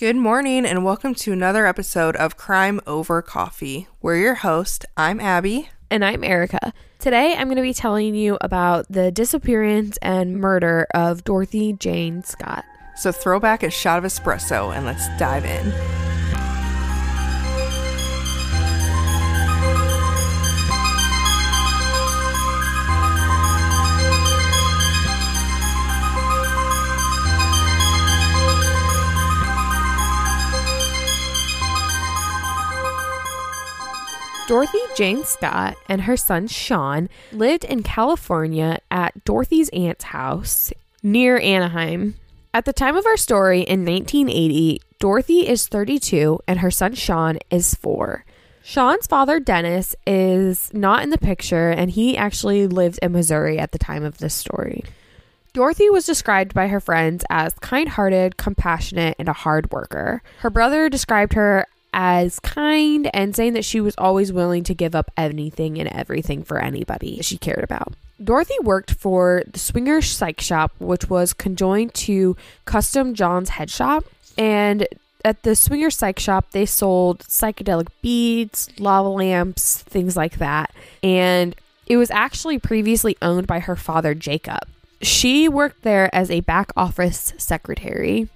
Good morning, and welcome to another episode of Crime Over Coffee. We're your host. I'm Abby. And I'm Erica. Today I'm going to be telling you about the disappearance and murder of Dorothy Jane Scott. So throw back a shot of espresso and let's dive in. Dorothy Jane Scott and her son Sean lived in California at Dorothy's aunt's house near Anaheim. At the time of our story in 1980, Dorothy is 32 and her son Sean is 4. Sean's father, Dennis, is not in the picture and he actually lived in Missouri at the time of this story. Dorothy was described by her friends as kind hearted, compassionate, and a hard worker. Her brother described her as kind and saying that she was always willing to give up anything and everything for anybody she cared about. Dorothy worked for the Swinger Psych Shop, which was conjoined to Custom John's Head Shop. And at the Swinger Psych Shop, they sold psychedelic beads, lava lamps, things like that. And it was actually previously owned by her father, Jacob. She worked there as a back office secretary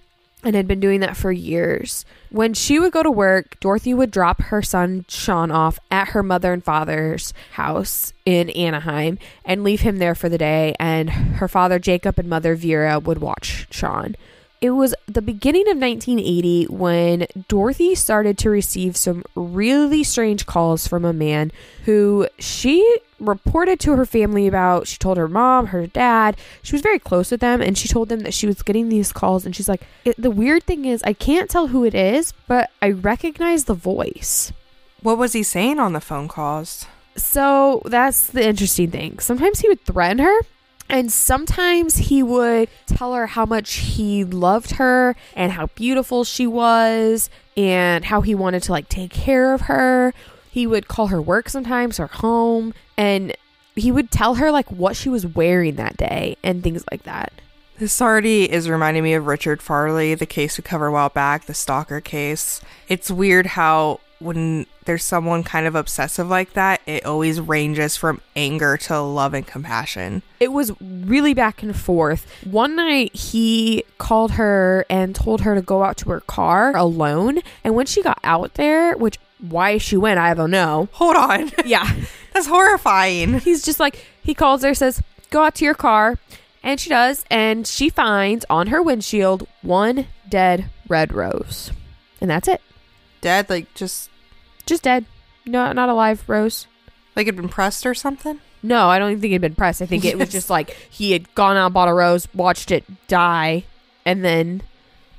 and had been doing that for years. When she would go to work, Dorothy would drop her son Sean off at her mother and father's house in Anaheim and leave him there for the day, and her father Jacob and mother Vera would watch Sean. It was the beginning of 1980 when Dorothy started to receive some really strange calls from a man who she reported to her family about. She told her mom, her dad. She was very close with them, and she told them that she was getting these calls. And she's like, The weird thing is, I can't tell who it is, but I recognize the voice. What was he saying on the phone calls? So that's the interesting thing. Sometimes he would threaten her and sometimes he would tell her how much he loved her and how beautiful she was and how he wanted to like take care of her. He would call her work sometimes or home and he would tell her like what she was wearing that day and things like that. This already is reminding me of Richard Farley, the case we covered a while back, the stalker case. It's weird how when there's someone kind of obsessive like that, it always ranges from anger to love and compassion. It was really back and forth. One night he called her and told her to go out to her car alone. And when she got out there, which why she went, I don't know. Hold on. Yeah. That's horrifying. He's just like, he calls her, says, go out to your car. And she does. And she finds on her windshield one dead red rose. And that's it. Dead? Like just just dead. No, not alive, Rose. Like it'd been pressed or something? No, I don't even think it'd been pressed. I think it was just like he had gone out, bought a rose, watched it die, and then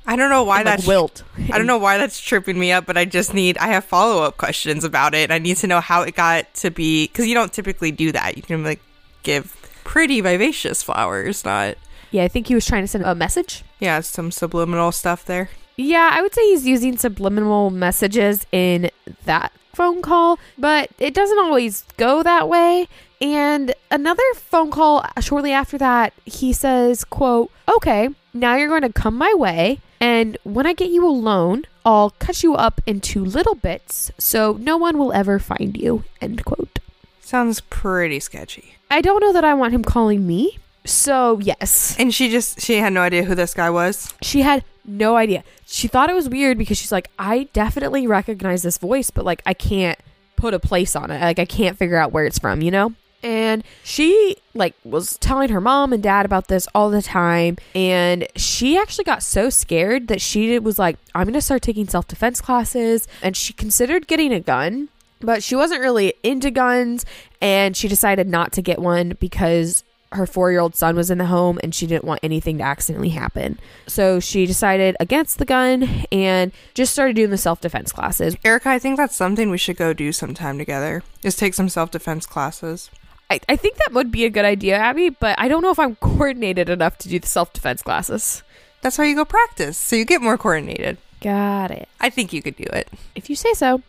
I don't know why and, like, that's wilt. I don't know why that's tripping me up, but I just need I have follow up questions about it. I need to know how it got to be because you don't typically do that. You can like give pretty vivacious flowers, not. Yeah, I think he was trying to send a message. Yeah, some subliminal stuff there. Yeah, I would say he's using subliminal messages in that phone call, but it doesn't always go that way. And another phone call shortly after that, he says, quote, "Okay, now you're going to come my way, and when I get you alone, I'll cut you up into little bits so no one will ever find you." End quote. Sounds pretty sketchy. I don't know that I want him calling me. So, yes. And she just she had no idea who this guy was. She had no idea. She thought it was weird because she's like, I definitely recognize this voice, but like I can't put a place on it. Like I can't figure out where it's from, you know? And she like was telling her mom and dad about this all the time and she actually got so scared that she was like, I'm going to start taking self-defense classes and she considered getting a gun but she wasn't really into guns and she decided not to get one because her four year old son was in the home and she didn't want anything to accidentally happen. So she decided against the gun and just started doing the self defense classes. Erica, I think that's something we should go do sometime together, is take some self defense classes. I, I think that would be a good idea, Abby, but I don't know if I'm coordinated enough to do the self defense classes. That's why you go practice, so you get more coordinated. Got it. I think you could do it. If you say so.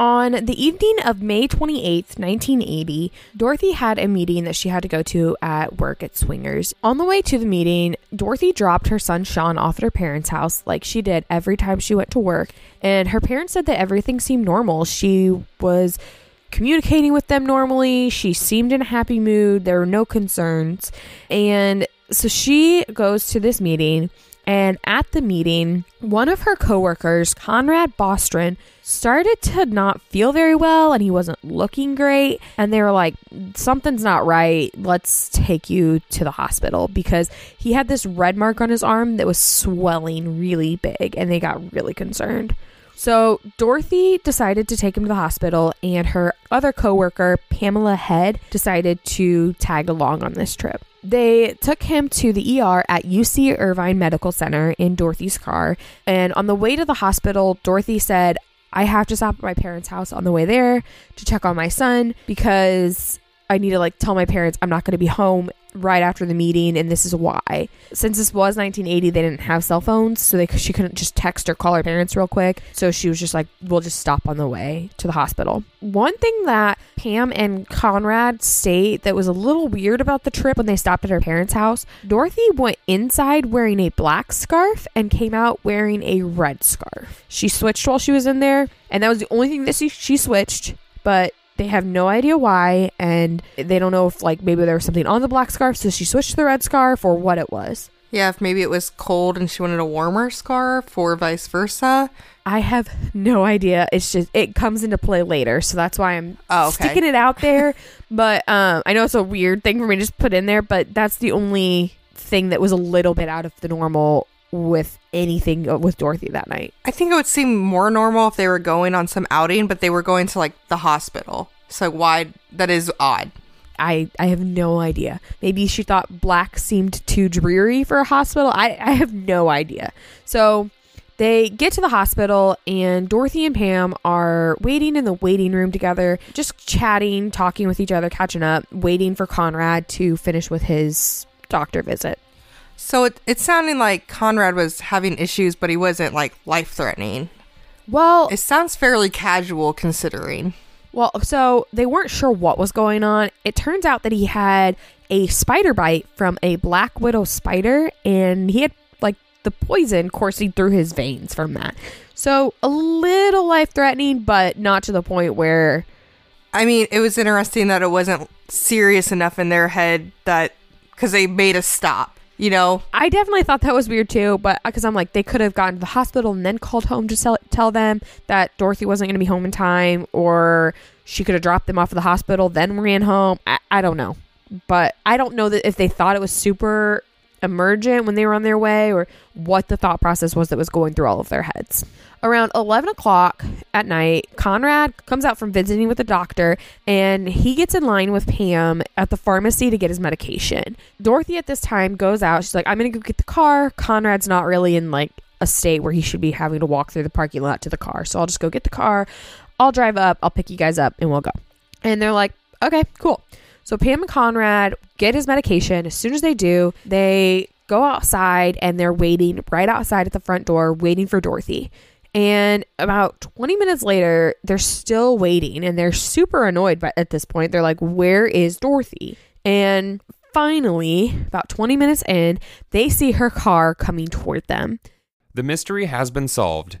On the evening of May 28th, 1980, Dorothy had a meeting that she had to go to at work at Swingers. On the way to the meeting, Dorothy dropped her son Sean off at her parents' house like she did every time she went to work, and her parents said that everything seemed normal. She was communicating with them normally, she seemed in a happy mood, there were no concerns. And so she goes to this meeting and at the meeting, one of her coworkers, Conrad Bostron, started to not feel very well and he wasn't looking great. And they were like, something's not right. Let's take you to the hospital because he had this red mark on his arm that was swelling really big and they got really concerned. So Dorothy decided to take him to the hospital, and her other coworker, Pamela Head, decided to tag along on this trip. They took him to the ER at UC Irvine Medical Center in Dorothy's car. And on the way to the hospital, Dorothy said, I have to stop at my parents' house on the way there to check on my son because I need to like tell my parents I'm not going to be home right after the meeting, and this is why. Since this was 1980, they didn't have cell phones, so they she couldn't just text or call her parents real quick. So she was just like, "We'll just stop on the way to the hospital." One thing that Pam and Conrad state that was a little weird about the trip when they stopped at her parents' house, Dorothy went inside wearing a black scarf and came out wearing a red scarf. She switched while she was in there, and that was the only thing that she, she switched. But they have no idea why, and they don't know if like maybe there was something on the black scarf, so she switched to the red scarf or what it was. Yeah, if maybe it was cold and she wanted a warmer scarf or vice versa. I have no idea. It's just it comes into play later, so that's why I'm Oh, okay. sticking it out there. but um, I know it's a weird thing for me to just put in there, but that's the only thing that was a little bit out of the normal with anything uh, with Dorothy that night. I think it would seem more normal if they were going on some outing, but they were going to like the hospital. So why that is odd. I, I have no idea. Maybe she thought black seemed too dreary for a hospital. I, I have no idea. So they get to the hospital, and Dorothy and Pam are waiting in the waiting room together, just chatting, talking with each other, catching up, waiting for Conrad to finish with his doctor visit. So it it's sounding like Conrad was having issues, but he wasn't like life threatening. Well, It sounds fairly casual considering. Well, so they weren't sure what was going on. It turns out that he had a spider bite from a black widow spider, and he had like the poison coursing through his veins from that. So a little life threatening, but not to the point where I mean, it was interesting that it wasn't serious enough in their head that because they made a stop. You know, I definitely thought that was weird too. But uh, because I'm like, they could have gone to the hospital and then called home to tell, tell them that Dorothy wasn't going to be home in time, or she could have dropped them off at the hospital, then ran home. I, I don't know. But I don't know that if they thought it was super emergent when they were on their way or what the thought process was that was going through all of their heads. Around 11 o'clock at night, Conrad comes out from visiting with the doctor and he gets in line with Pam at the pharmacy to get his medication. Dorothy at this time goes out. She's like, I'm going to go get the car. Conrad's not really in like a state where he should be having to walk through the parking lot to the car. So I'll just go get the car. I'll drive up. I'll pick you guys up and we'll go. And they're like, okay, cool. So Pam and Conrad get his medication. As soon as they do, they go outside and they're waiting right outside at the front door, waiting for Dorothy. And about 20 minutes later, they're still waiting and they're super annoyed but at this point. They're like, Where is Dorothy? And finally, about 20 minutes in, they see her car coming toward them. The mystery has been solved.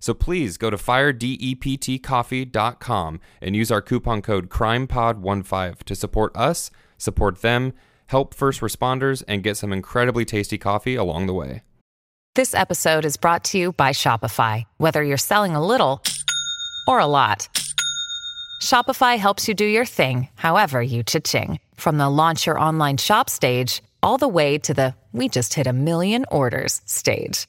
So please go to firedeptcoffee.com and use our coupon code CrimePod15 to support us, support them, help first responders, and get some incredibly tasty coffee along the way. This episode is brought to you by Shopify. Whether you're selling a little or a lot, Shopify helps you do your thing, however you cha-ching. From the launch your online shop stage, all the way to the we just hit a million orders stage.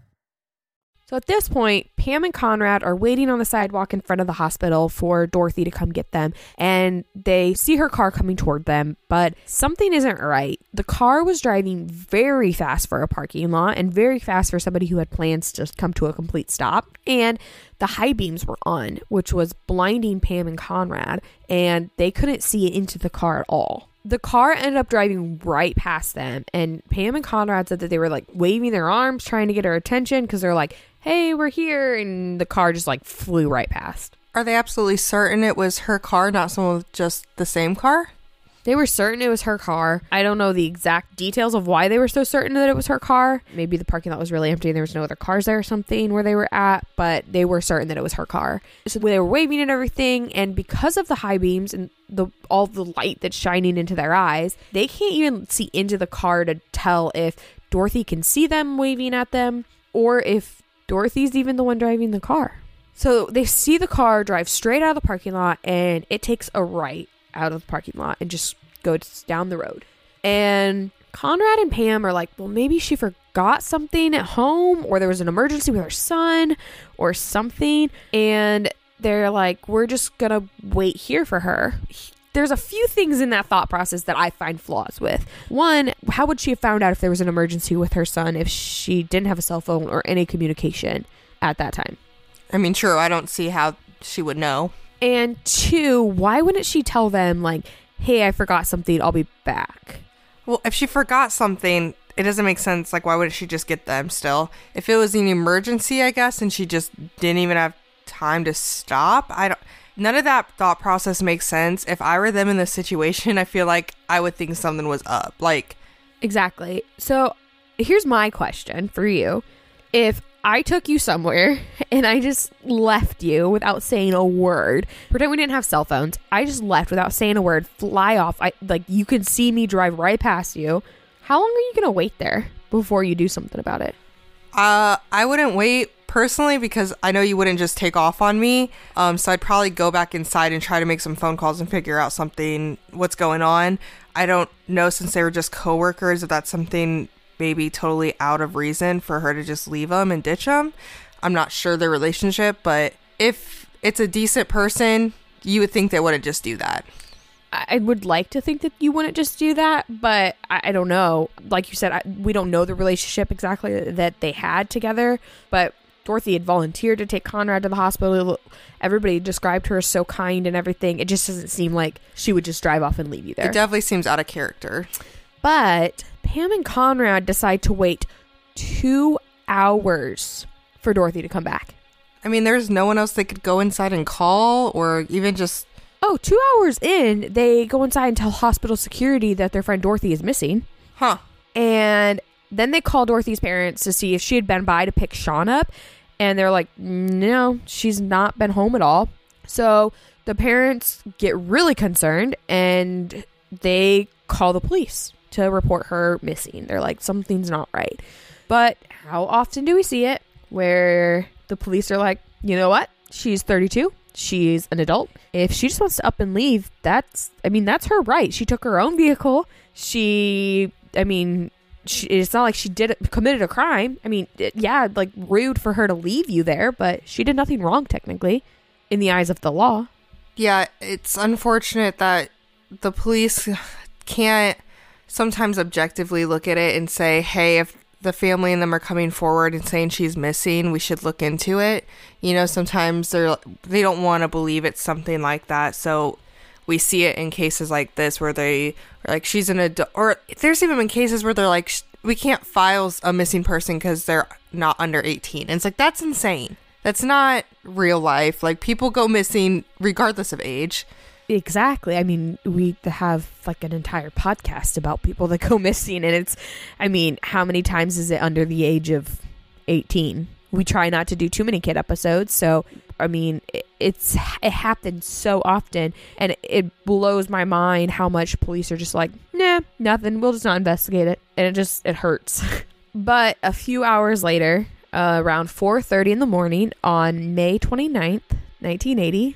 So at this point, Pam and Conrad are waiting on the sidewalk in front of the hospital for Dorothy to come get them, and they see her car coming toward them, but something isn't right. The car was driving very fast for a parking lot and very fast for somebody who had plans to come to a complete stop, and the high beams were on, which was blinding Pam and Conrad, and they couldn't see into the car at all the car ended up driving right past them and pam and conrad said that they were like waving their arms trying to get her attention because they're like hey we're here and the car just like flew right past. Are they absolutely certain it was her car, not someone with just the same car? they were certain it was her car. I don't know the exact details of why they were so certain that it was her car. Maybe the parking lot was really empty and there was no other cars there or something where they were at but they were certain that it was her car. So they were waving and everything and because of the high beams and the all the light that's shining into their eyes they can't even see into the car to tell if dorothy can see them waving at them or if dorothy's even the one driving the car so they see the car drive straight out of the parking lot and it takes a right out of the parking lot and just goes down the road. And Conrad and Pam are like, well, maybe she forgot something at home or there was an emergency with her son or something. And they're like, we're just to wait here for her. There's a few things in that thought process that I find flaws with. One, how would she have found out if there was an emergency with her son if she didn't have a cell phone or any communication at that time? I mean, true, I don't see how she would know. And two, why wouldn't she tell them, like, hey, I forgot something, I'll be back? Well, if she forgot something, it doesn't make sense. Like, why wouldn't she just get them still? If it was an emergency, I guess, and she just didn't even have time to stop, I don't. None of that thought process makes sense. If I were them in this situation, I feel like I would think something was up. Like, Exactly. So here's my question for you. If I took you somewhere and I just left you without saying a word, pretend we didn't have cell phones, I just left without saying a word, fly off. I like you could see me drive right past you. How long are you gonna wait there before you do something about it? Uh, I wouldn't wait personally because I know you wouldn't just take off on me. Um, so I'd probably go back inside and try to make some phone calls and figure out something, what's going on. I don't know since they were just coworkers if that's something maybe totally out of reason for her to just leave them and ditch them. I'm not sure their relationship, but if it's a decent person, you would think they wouldn't just do that. I would like to think that you wouldn't just do that, but I, I don't know. Like you said, I, we don't know the relationship exactly that they had together. But Dorothy had volunteered to take Conrad to the hospital. Everybody described her as so kind and everything. It just doesn't seem like she would just drive off and leave you there. It definitely seems out of character. But Pam and Conrad decide to wait two hours for Dorothy to come back. I mean, there's no one else they could go inside and call or even just. Oh, two hours in, they go inside and tell hospital security that their friend Dorothy is missing. Huh. And then they call Dorothy's parents to see if she had been by to pick Sean up. And they're like, no, she's not been home at all. So the parents get really concerned and they call the police to report her missing. They're like, something's not right. But how often do we see it where the police are like, you know what? She's 32. She's an adult. If she just wants to up and leave, that's, I mean, that's her right. She took her own vehicle. She, I mean, she, it's not like she did committed a crime. I mean, it, yeah, like rude for her to leave you there, but she did nothing wrong technically in the eyes of the law. Yeah, it's unfortunate that the police can't sometimes objectively look at it and say, hey, if the family and them are coming forward and saying she's missing, we should look into it. You know, sometimes they're they don't want to believe it's something like that. So we see it in cases like this where they like she's an adult, or there's even been cases where they're like we can't file a missing person because they're not under 18. And it's like that's insane. That's not real life. Like people go missing regardless of age. Exactly. I mean, we have like an entire podcast about people that go missing, and it's, I mean, how many times is it under the age of 18? We try not to do too many kid episodes, so I mean, it, it's it happens so often, and it blows my mind how much police are just like, nah, nothing. We'll just not investigate it, and it just it hurts. but a few hours later, uh, around 4:30 in the morning on May 29th, 1980,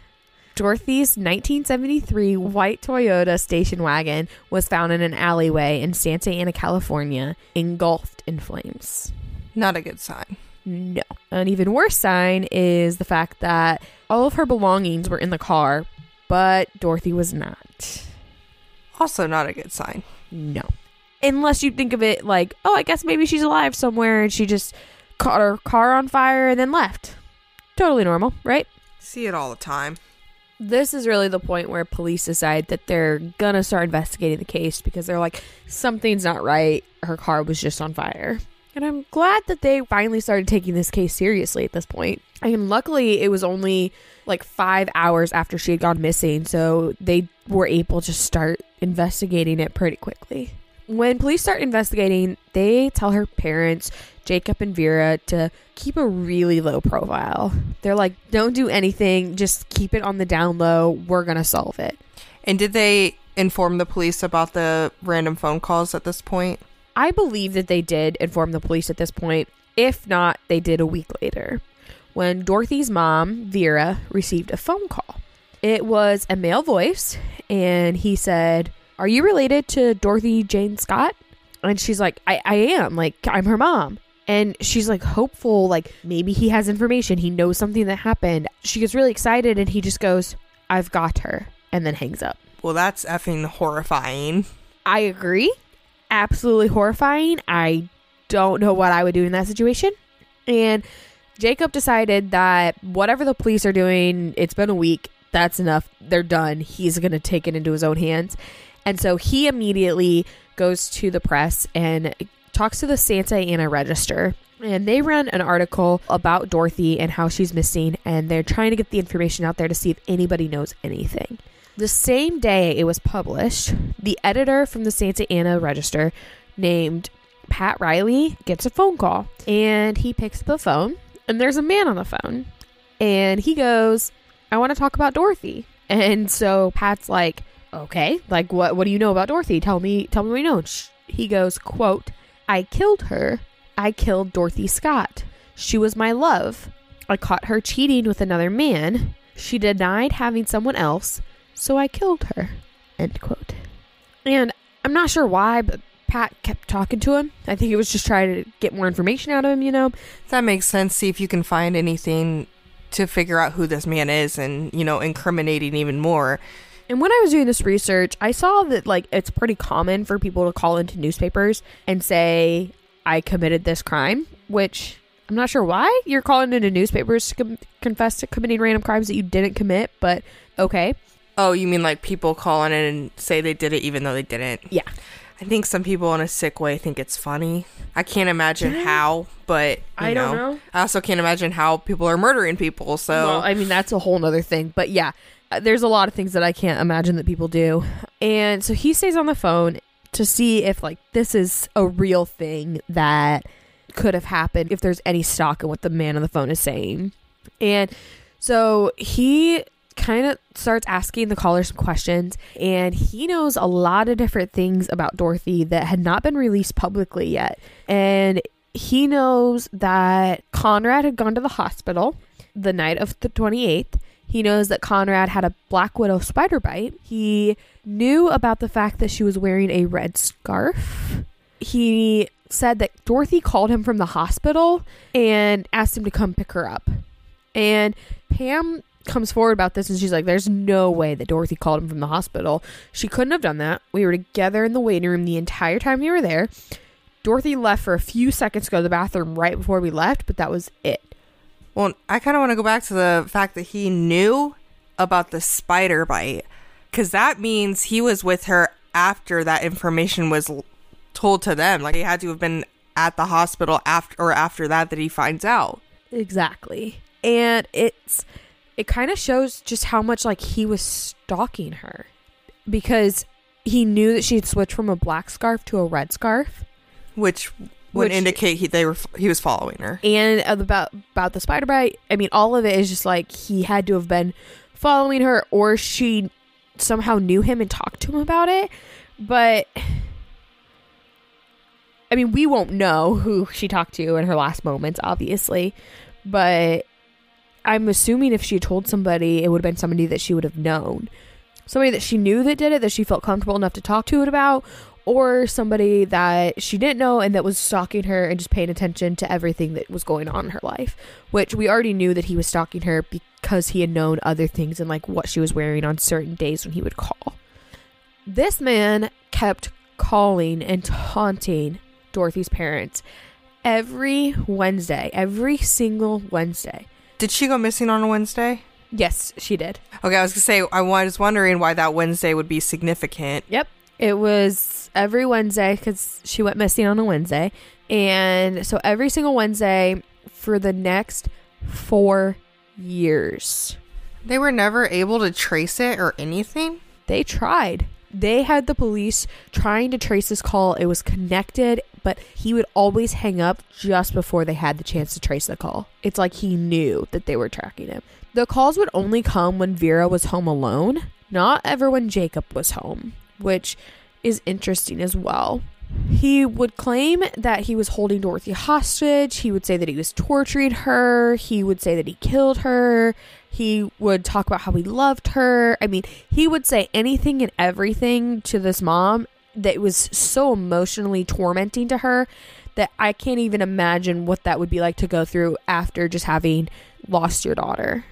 Dorothy's 1973 white Toyota station wagon was found in an alleyway in Santa Ana, California, engulfed in flames. Not a good sign. No. An even worse sign is the fact that all of her belongings were in the car, but Dorothy was not. Also, not a good sign. No. Unless you think of it like, oh, I guess maybe she's alive somewhere and she just caught her car on fire and then left. Totally normal, right? See it all the time. This is really the point where police decide that they're gonna start investigating the case because they're like, something's not right. Her car was just on fire. And I'm glad that they finally started taking this case seriously at this point. And luckily, it was only like five hours after she had gone missing, so they were able to start investigating it pretty quickly. When police start investigating, they tell her parents, Jacob and Vera, to keep a really low profile. They're like, don't do anything, just keep it on the down low. We're going to solve it. And did they inform the police about the random phone calls at this point? I believe that they did inform the police at this point. If not, they did a week later when Dorothy's mom, Vera, received a phone call. It was a male voice, and he said, Are you related to Dorothy Jane Scott? And she's like, I, I am. Like, I'm her mom. And she's like hopeful, like maybe he has information. He knows something that happened. She gets really excited, and he just goes, I've got her, and then hangs up. Well, that's effing horrifying. I agree. Absolutely horrifying. I don't know what I would do in that situation. And Jacob decided that whatever the police are doing, it's been a week. That's enough. They're done. He's going to take it into his own hands. And so he immediately goes to the press and talks to the Santa Ana Register. And they run an article about Dorothy and how she's missing. And they're trying to get the information out there to see if anybody knows anything. The same day it was published, the editor from the Santa Ana Register named Pat Riley gets a phone call and he picks up the phone and there's a man on the phone and he goes, I want to talk about Dorothy. And so Pat's like, okay, like what what do you know about Dorothy? Tell me tell me what you know. He goes, quote, I killed her. I killed Dorothy Scott. She was my love. I caught her cheating with another man. She denied having someone else, so I killed her. End quote. And I'm not sure why, but Pat kept talking to him. I think he was just trying to get more information out of him, you know? That makes sense. See if you can find anything to figure out who this man is and, you know, incriminating even more. And when I was doing this research, I saw that like it's pretty common for people to call into newspapers and say I committed this crime, which I'm not sure why you're calling into newspapers to com- confess to committing random crimes that you didn't commit, but okay. Oh, you mean like people calling in and say they did it even though they didn't? Yeah. I think some people in a sick way think it's funny. I can't imagine how, but you I don't know. I also can't imagine how people are murdering people. So Well, I mean, that's a whole nother thing. But yeah, uh, there's a lot of things that I can't imagine that people do. And so he stays on the phone to see if, like, this is a real thing that could have happened, if there's any stock in what the man on the phone is saying. And so he kind of starts asking the caller some questions, and he knows a lot of different things about Dorothy that had not been released publicly yet. And he knows that Conrad had gone to the hospital the night of the 28th. He knows that Conrad had a black widow spider bite. He knew about the fact that she was wearing a red scarf. He said that Dorothy called him from the hospital and asked him to come pick her up. And Pam comes forward about this and she's like, There's no way that Dorothy called him from the hospital. She couldn't have done that. We were together in the waiting room the entire time we were there. Dorothy left for a few seconds to go to the bathroom right before we left, but that was it. Well, I kind of want to go back to the fact that he knew about the spider bite because that means he was with her after that information was l- told to them. Like he had to have been at the hospital after or after that that he finds out. Exactly. And it's it kind of shows just how much like he was stalking her because he knew that she had switched from a black scarf to a red scarf which would Which- indicate he they were he was following her. and about about the spider bite i mean all of it is just like he had to have been following her or she somehow knew him and talked to him about it but i mean we won't know who she talked to in her last moments obviously but I'm assuming if she told somebody, it would have been somebody that she would have known. Somebody that she knew that did it, that she felt comfortable enough to talk to it about, or somebody that she didn't know and that was stalking her and just paying attention to everything that was going on in her life. Which we already knew that he was stalking her because he had known other things and like what she was wearing on certain days when he would call. This man kept calling and taunting Dorothy's parents every Wednesday, every single Wednesday. Did she go missing on a Wednesday? Yes, she did. Okay, I was gonna say I was wondering why that Wednesday would be significant. Yep. It was every Wednesday because she went missing on a Wednesday. And so every single Wednesday for the next four years, They were never able to trace it or anything. they tried. They had the police trying to trace this call. It was connected, but he would always hang up just before they had the chance to trace the call. It's like he knew that they were tracking him. The calls would only come when Vera was home alone, not ever when Jacob was home, which is interesting as well. He would claim that he was holding Dorothy hostage. He would say that he was torturing her. He would say that he killed her. He would talk about how he loved her. I mean, he would say anything and everything to this mom that was so emotionally tormenting to her that I can't even imagine what that would be like to go through after just having lost your daughter.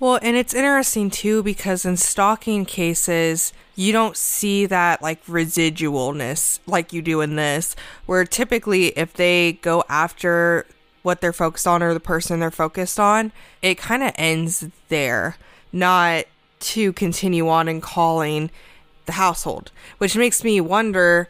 Well, and it's interesting too because in stalking cases, you don't see that like residualness like you do in this, where typically if they go after what they're focused on or the person they're focused on, it kind of ends there, not to continue on and calling the household, which makes me wonder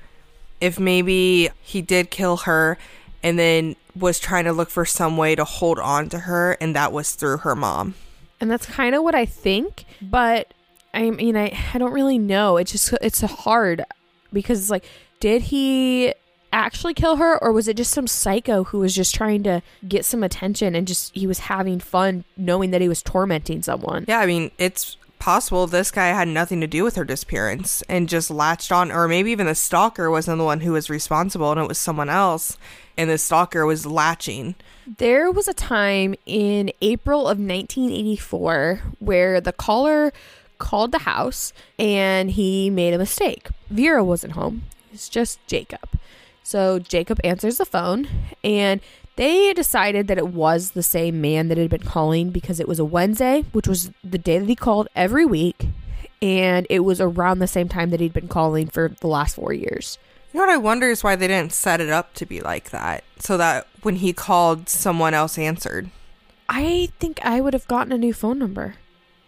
if maybe he did kill her and then was trying to look for some way to hold on to her, and that was through her mom. And that's kind of what I think, but I mean I I don't really know. It's just it's hard because it's like did he actually kill her or was it just some psycho who was just trying to get some attention and just he was having fun knowing that he was tormenting someone? Yeah, I mean, it's possible this guy had nothing to do with her disappearance and just latched on, or maybe even the stalker wasn't the one who was responsible and it was someone else, and the stalker was latching. There was a time in April of 1984 where the caller called the house and he made a mistake. Vera wasn't home. It's just Jacob. So Jacob answers the phone and they decided that it was the same man that had been calling because it was a Wednesday, which was the day that he called every week, and it was around the same time that he'd been calling for the last 4 years. You know what I wonder is why they didn't set it up to be like that, so that when he called, someone else answered. I think I would have gotten a new phone number.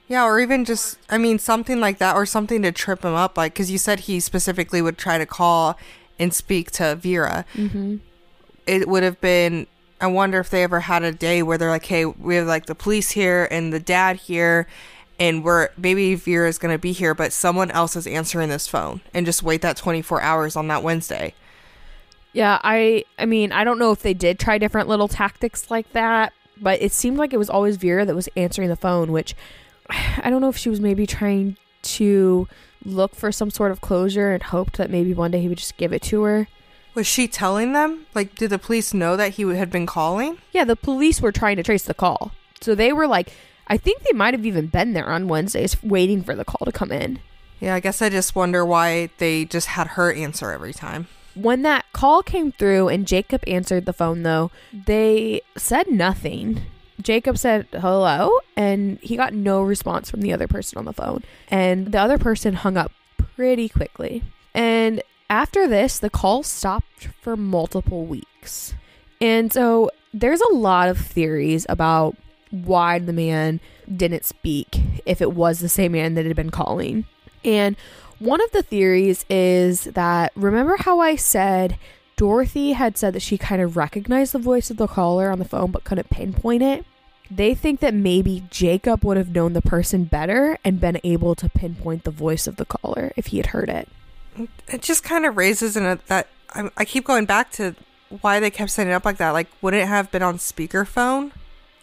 Yeah, or even just, I mean, something like that, or something to trip him up, like, because you said he specifically would try to call and speak to Vera. Mhm. It would have been, I wonder if they ever had a day where they're like, hey, we have like the police here and the dad here, and we're, maybe Vera's to be here, but someone else is answering this phone, and just wait that 24 hours on that Wednesday. Yeah, I I mean, I don't know if they did try different little tactics like that, but it seemed like it was always Vera that was answering the phone, which I don't know if she was maybe trying to look for some sort of closure and hoped that maybe one day he would just give it to her. Was she telling them? Like, did the police know that he had been calling? Yeah, the police were trying to trace the call. So they were like I think they might have even been there on Wednesdays waiting for the call to come in. Yeah, I guess I just wonder why they just had her answer every time. When that call came through and Jacob answered the phone, though, they said nothing. Jacob said hello, and he got no response from the other person on the phone. And the other person hung up pretty quickly. And after this, the call stopped for multiple weeks. And so there's a lot of theories about why the man didn't speak if it was the same man that had been calling. And one of the theories is that remember how I said Dorothy had said that she kind of recognized the voice of the caller on the phone but couldn't pinpoint it? They think that maybe Jacob would have known the person better and been able to pinpoint the voice of the caller if he had heard it. It just kind of raises in a, that I, I keep going back to why they kept setting it up like that. Like, wouldn't it have been on speakerphone?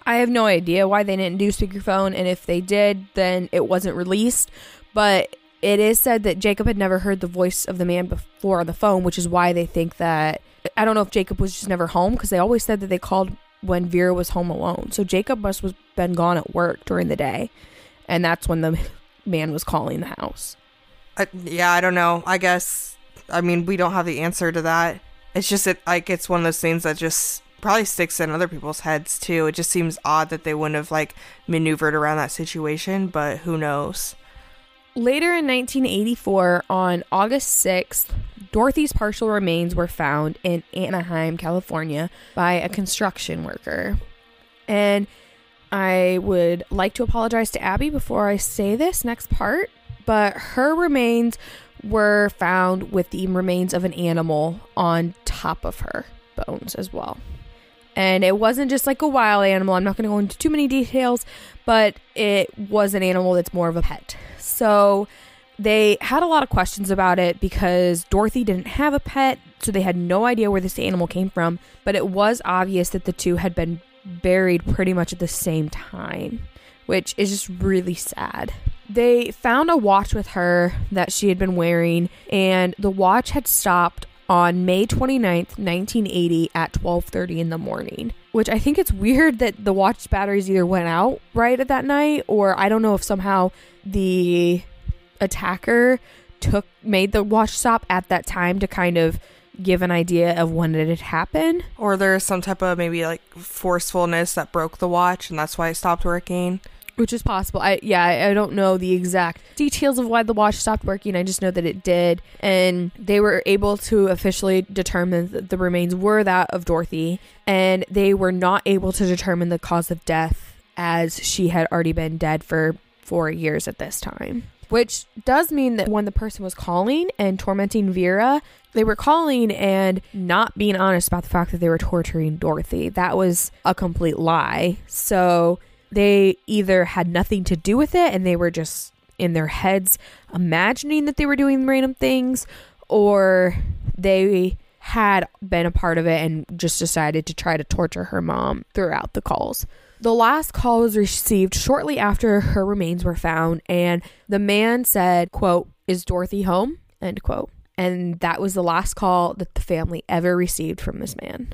I have no idea why they didn't do speakerphone, and if they did, then it wasn't released. But it is said that Jacob had never heard the voice of the man before on the phone, which is why they think that. I don't know if Jacob was just never home because they always said that they called when Vera was home alone. So Jacob must have been gone at work during the day. And that's when the man was calling the house. I, yeah, I don't know. I guess. I mean, we don't have the answer to that. It's just it, like it's one of those things that just probably sticks in other people's heads too. It just seems odd that they wouldn't have like maneuvered around that situation, but who knows? Later in 1984, on August 6th, Dorothy's partial remains were found in Anaheim, California, by a construction worker. And I would like to apologize to Abby before I say this next part, but her remains were found with the remains of an animal on top of her bones as well. And it wasn't just like a wild animal. I'm not going to go into too many details, but it was an animal that's more of a pet. So they had a lot of questions about it because Dorothy didn't have a pet, so they had no idea where this animal came from. But it was obvious that the two had been buried pretty much at the same time, which is just really sad. They found a watch with her that she had been wearing, and the watch had stopped on May 29th, 1980 at 12:30 in the morning. Which I think it's weird that the watch batteries either went out right at that night or I don't know if somehow the attacker took made the watch stop at that time to kind of give an idea of when it had happened. Or there's some type of maybe like forcefulness that broke the watch and that's why it stopped working. Which is possible. I yeah, I, don't know the exact details of why the watch stopped working. I just know that it did, and they were able to officially determine that the remains were that of Dorothy, and they were not able to determine the cause of death as she had already been dead for four years at this time. Which does mean that when the person was calling and tormenting Vera, they were calling and not being honest about the fact that they were torturing Dorothy. That was a complete lie. So they either had nothing to do with it and they were just in their heads imagining that they were doing random things, or they had been a part of it and just decided to try to torture her mom throughout the calls. The last call was received shortly after her remains were found, and the man said, quote, Is Dorothy home? End quote. And that was the last call that the family ever received from this man.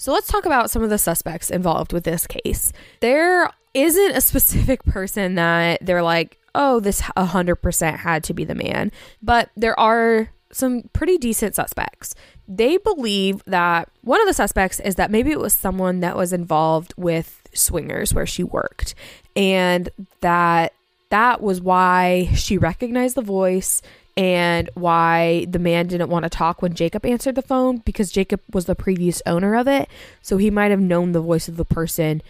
So let's talk about some of the suspects involved with this case. There isn't a specific person that they're like, oh, this 100% had to be the man, but there are some pretty decent suspects. They believe that one of the suspects is that maybe it was someone that was involved with swingers where she worked and that that was why she recognized the voice and why the man didn't want to talk when Jacob answered the phone because Jacob was the previous owner of it. So he might have known the voice of the person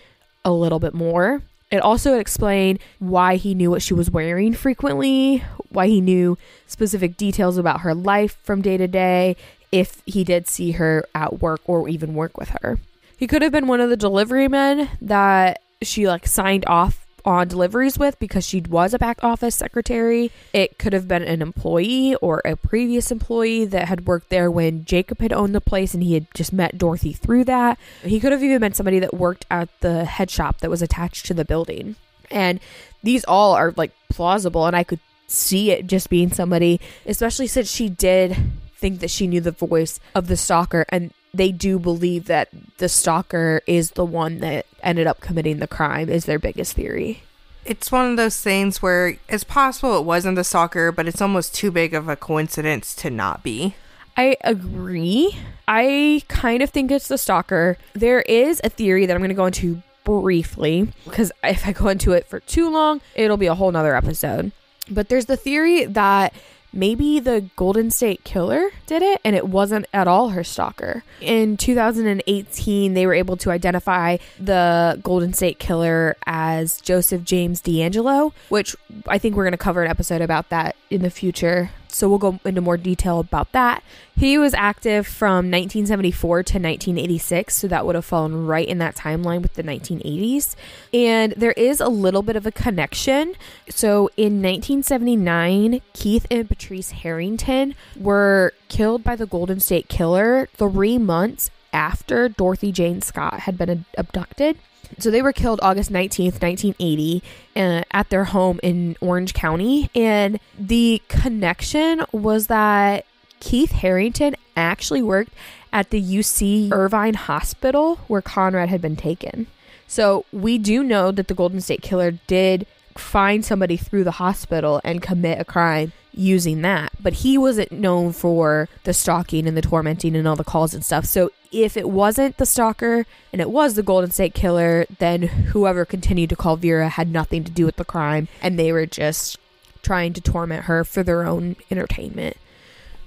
a little bit more. It also explained why he knew what she was wearing frequently, why he knew specific details about her life from day to day, if he did see her at work or even work with her. He could have been one of the delivery men that she like signed off on deliveries with because she was a back office secretary. It could have been an employee or a previous employee that had worked there when Jacob had owned the place and he had just met Dorothy through that. He could have even been somebody that worked at the head shop that was attached to the building. And these all are like plausible, and I could see it just being somebody, especially since she did think that she knew the voice of the stalker and they do believe that the stalker is the one that ended up committing the crime is their biggest theory. It's one of those things where it's possible it wasn't the stalker, but it's almost too big of a coincidence to not be. I agree. I kind of think it's the stalker. There is a theory that I'm going to go into briefly because if I go into it for too long, it'll be a whole nother episode. But there's the theory that maybe the Golden State Killer did it and it wasn't at all her stalker. In 2018, they were able to identify the Golden State Killer as Joseph James DeAngelo, which I think we're going to cover an episode about that in the future so we'll go into more detail about that. He was active from 1974 to 1986, so that would have fallen right in that timeline with the 1980s. And there is a little bit of a connection. So in 1979, Keith and Patrice Harrington were killed by the Golden State Killer three months after Dorothy Jane Scott had been abducted. So they were killed August 19th, 1980, uh, at their home in Orange County. And the connection was that Keith Harrington actually worked at the UC Irvine Hospital where Conrad had been taken. So we do know that the Golden State Killer did find somebody through the hospital and commit a crime using that. But he wasn't known for the stalking and the tormenting and all the calls and stuff. So if it wasn't the stalker and it was the Golden State Killer, then whoever continued to call Vera had nothing to do with the crime and they were just trying to torment her for their own entertainment.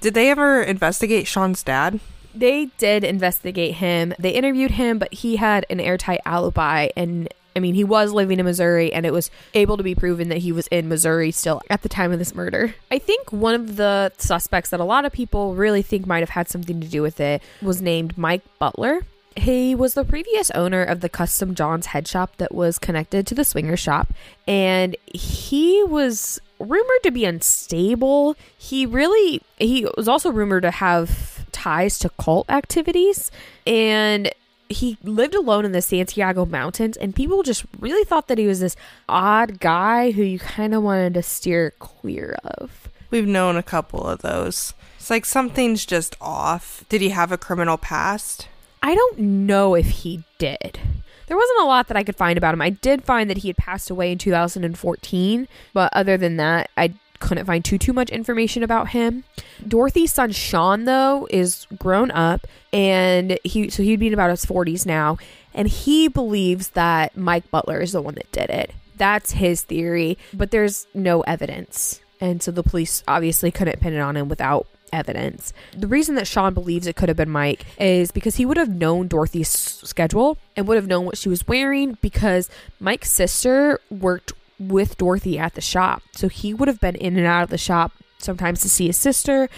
Did they ever investigate Sean's dad? They did investigate him. They interviewed him, but he had an airtight alibi and I mean, he was living in Missouri and it was able to be proven that he was in Missouri still at the time of this murder. I think one of the suspects that a lot of people really think might have had something to do with it was named Mike Butler. He was the previous owner of the Custom John's head shop that was connected to the swinger shop, and he was rumored to be unstable. He really he was also rumored to have ties to cult activities and he lived alone in the Santiago Mountains, and people just really thought that he was this odd guy who you kind of wanted to steer clear of. We've known a couple of those. It's like something's just off. Did he have a criminal past? I don't know if he did. There wasn't a lot that I could find about him. I did find that he had passed away in 2014, but other than that, I couldn't find too too much information about him. Dorothy's son Sean though is grown up and he so he'd be in about his 40s now and he believes that Mike Butler is the one that did it. That's his theory, but there's no evidence. And so the police obviously couldn't pin it on him without evidence. The reason that Sean believes it could have been Mike is because he would have known Dorothy's schedule and would have known what she was wearing because Mike's sister worked with Dorothy at the shop. So he would have been in and out of the shop sometimes to see his sister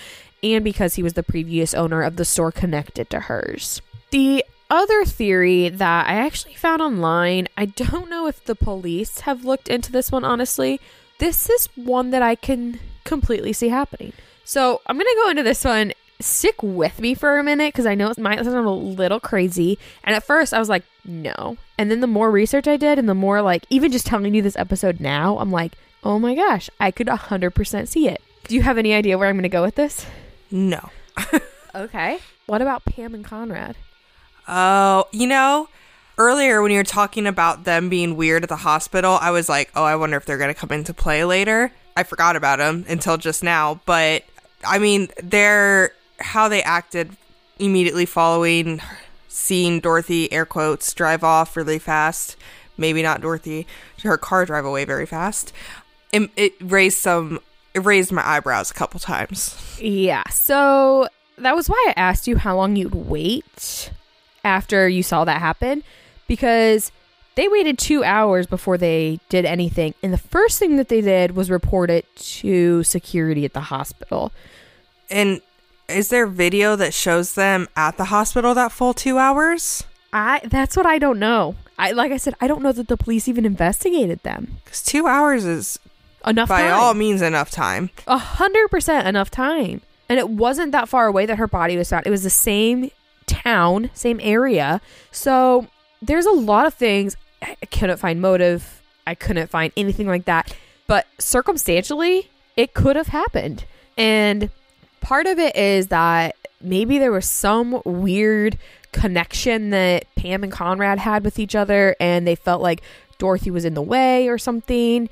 and because he was the previous owner of the store connected to hers. The other theory that I actually found online, I don't know if the police have looked into this one honestly. This is one that I can completely see happening. So I'm going to go into this one stick with me for a minute because I know it might sound a little crazy. And at first, I was like, no. And then the more research I did, and the more like even just telling you this episode now, I'm like, oh my gosh, I could 100% see it. Do you have any idea where I'm going to go with this? No. okay. What about Pam and Conrad? Oh, you know, earlier when you were talking about them being weird at the hospital, I was like, oh, I wonder if they're going to come into play later. I forgot about them until just now, but I mean, they're how they acted immediately following seeing Dorothy, air quotes, drive off really fast. Maybe not Dorothy, her car drive away very fast. It, it raised some, it raised my eyebrows a couple times. Yeah. So that was why I asked you how long you'd wait after you saw that happen because they waited two hours before they did anything. And the first thing that they did was report it to security at the hospital. And is there video that shows them at the hospital that full two hours? I that's what I don't know. I like I said, I don't know that the police even investigated them. Because two hours is enough by time. all means enough time. A hundred percent enough time. And it wasn't that far away that her body was found. It was the same town, same area. So there's a lot of things I couldn't find motive. I couldn't find anything like that. But circumstantially, it could have happened. And part of it is that maybe there was some weird connection that Pam and Conrad had with each other and they felt like Dorothy was in the way or something.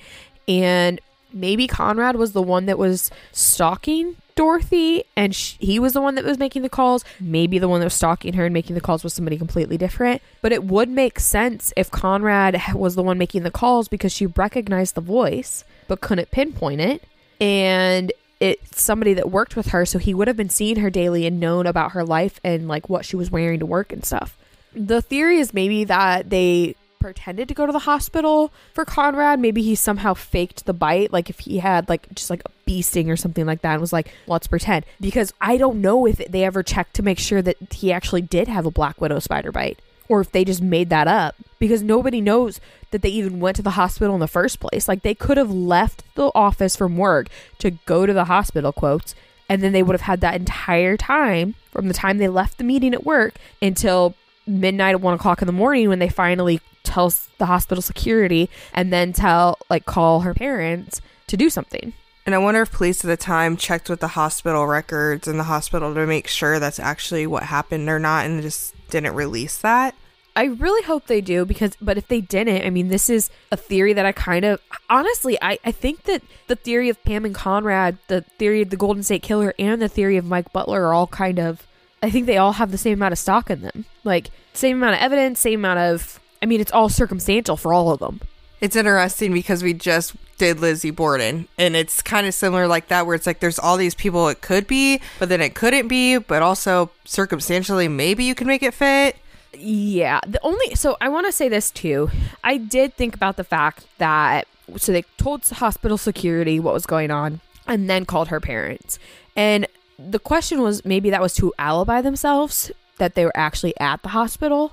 And maybe Conrad was the one that was stalking Dorothy and sh- he was the one that was making the calls. Maybe the one that was stalking her and making the calls was somebody completely different. But it would make sense if Conrad was the one making the calls because she recognized the voice but couldn't pinpoint it. And it's somebody that worked with her, so he would have been seeing her daily and known about her life and like what she was wearing to work and stuff. The theory is maybe that they pretended to go to the hospital for Conrad. Maybe he somehow faked the bite, like if he had like just like a bee sting or something like that and was like, let's pretend. Because I don't know if they ever checked to make sure that he actually did have a black widow spider bite or if they just made that up because nobody knows that they even went to the hospital in the first place. Like they could have left the office from work to go to the hospital, quotes, and then they would have had that entire time from the time they left the meeting at work until midnight at one o'clock in the morning when they finally tell the hospital security and then tell like call her parents to do something. And I wonder if police at the time checked with the hospital records in the hospital to make sure that's actually what happened or not and just didn't release that. I really hope they do because, but if they didn't, I mean, this is a theory that I kind of honestly, I, I think that the theory of Pam and Conrad, the theory of the Golden State Killer, and the theory of Mike Butler are all kind of, I think they all have the same amount of stock in them. Like, same amount of evidence, same amount of, I mean, it's all circumstantial for all of them. It's interesting because we just did Lizzie Borden, and it's kind of similar like that, where it's like there's all these people it could be, but then it couldn't be, but also circumstantially, maybe you can make it fit. Yeah. The only so I want to say this too. I did think about the fact that so they told hospital security what was going on and then called her parents. And the question was maybe that was to alibi themselves that they were actually at the hospital.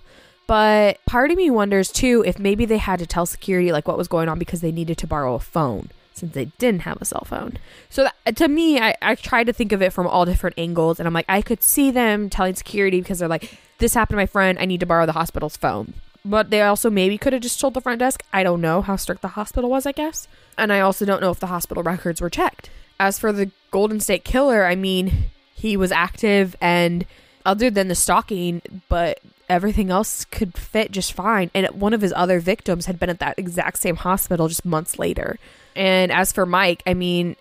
But part of me wonders too if maybe they had to tell security like what was going on because they needed to borrow a phone since they didn't have a cell phone. So that, to me, I, I tried to think of it from all different angles, and I'm like, I could see them telling security because they're like, this happened to my friend, I need to borrow the hospital's phone. But they also maybe could have just told the front desk. I don't know how strict the hospital was, I guess. And I also don't know if the hospital records were checked. As for the Golden State Killer, I mean, he was active and other than the stalking, but everything else could fit just fine. And one of his other victims had been at that exact same hospital just months later. And as for Mike, I mean,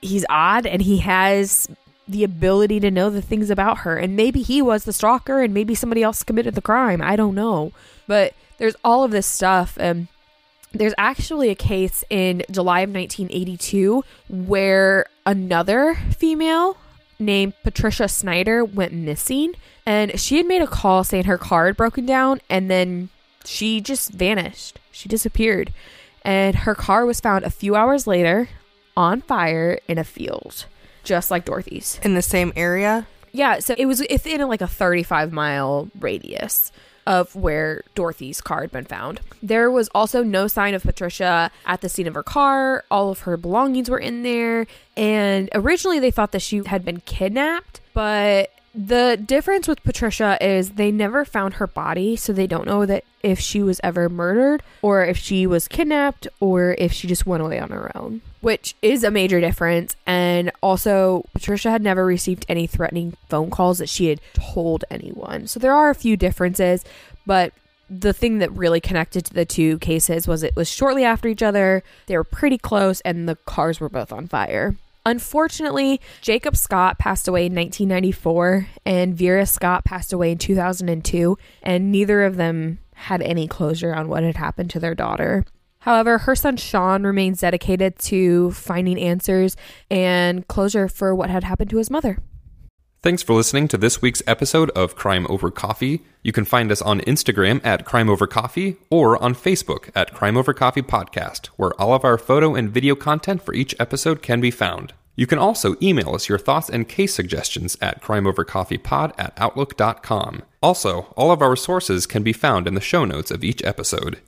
he's odd and he has the ability to know the things about her. And maybe he was the stalker and maybe somebody else committed the crime. I don't know. But there's all of this stuff. And there's actually a case in July of 1982 where another female named Patricia Snyder went missing. And she had made a call saying her car had broken down and then she just vanished. She disappeared. And her car was found a few hours later on fire in a field, just like Dorothy's. In the same area? Yeah, so it was within like a 35 mile radius of where Dorothy's car had been found. There was also no sign of Patricia at the scene of her car. All of her belongings were in there. And originally they thought that she had been kidnapped, but the difference with Patricia is they never found her body, so they don't know that if she was ever murdered or if she was kidnapped or if she just went away on her own, which is a major difference. And also, Patricia had never received any threatening phone calls that she had told anyone. So there are a few differences, but the thing that really connected to the two cases was it was shortly after each other, they were pretty close, and the cars were both on fire. Unfortunately, Jacob Scott passed away in 1994 and Vera Scott passed away in 2002, and neither of them had any closure on what had happened to their daughter. However, her son Sean remains dedicated to finding answers and closure for what had happened to his mother. Thanks for listening to this week's episode of Crime Over Coffee. You can find us on Instagram at Crime Over Coffee or on Facebook at Crime Over Coffee Podcast, where all of our photo and video content for each episode can be found. You can also email us your thoughts and case suggestions at crimeovercoffeepod at outlook.com. Also, all of our sources can be found in the show notes of each episode.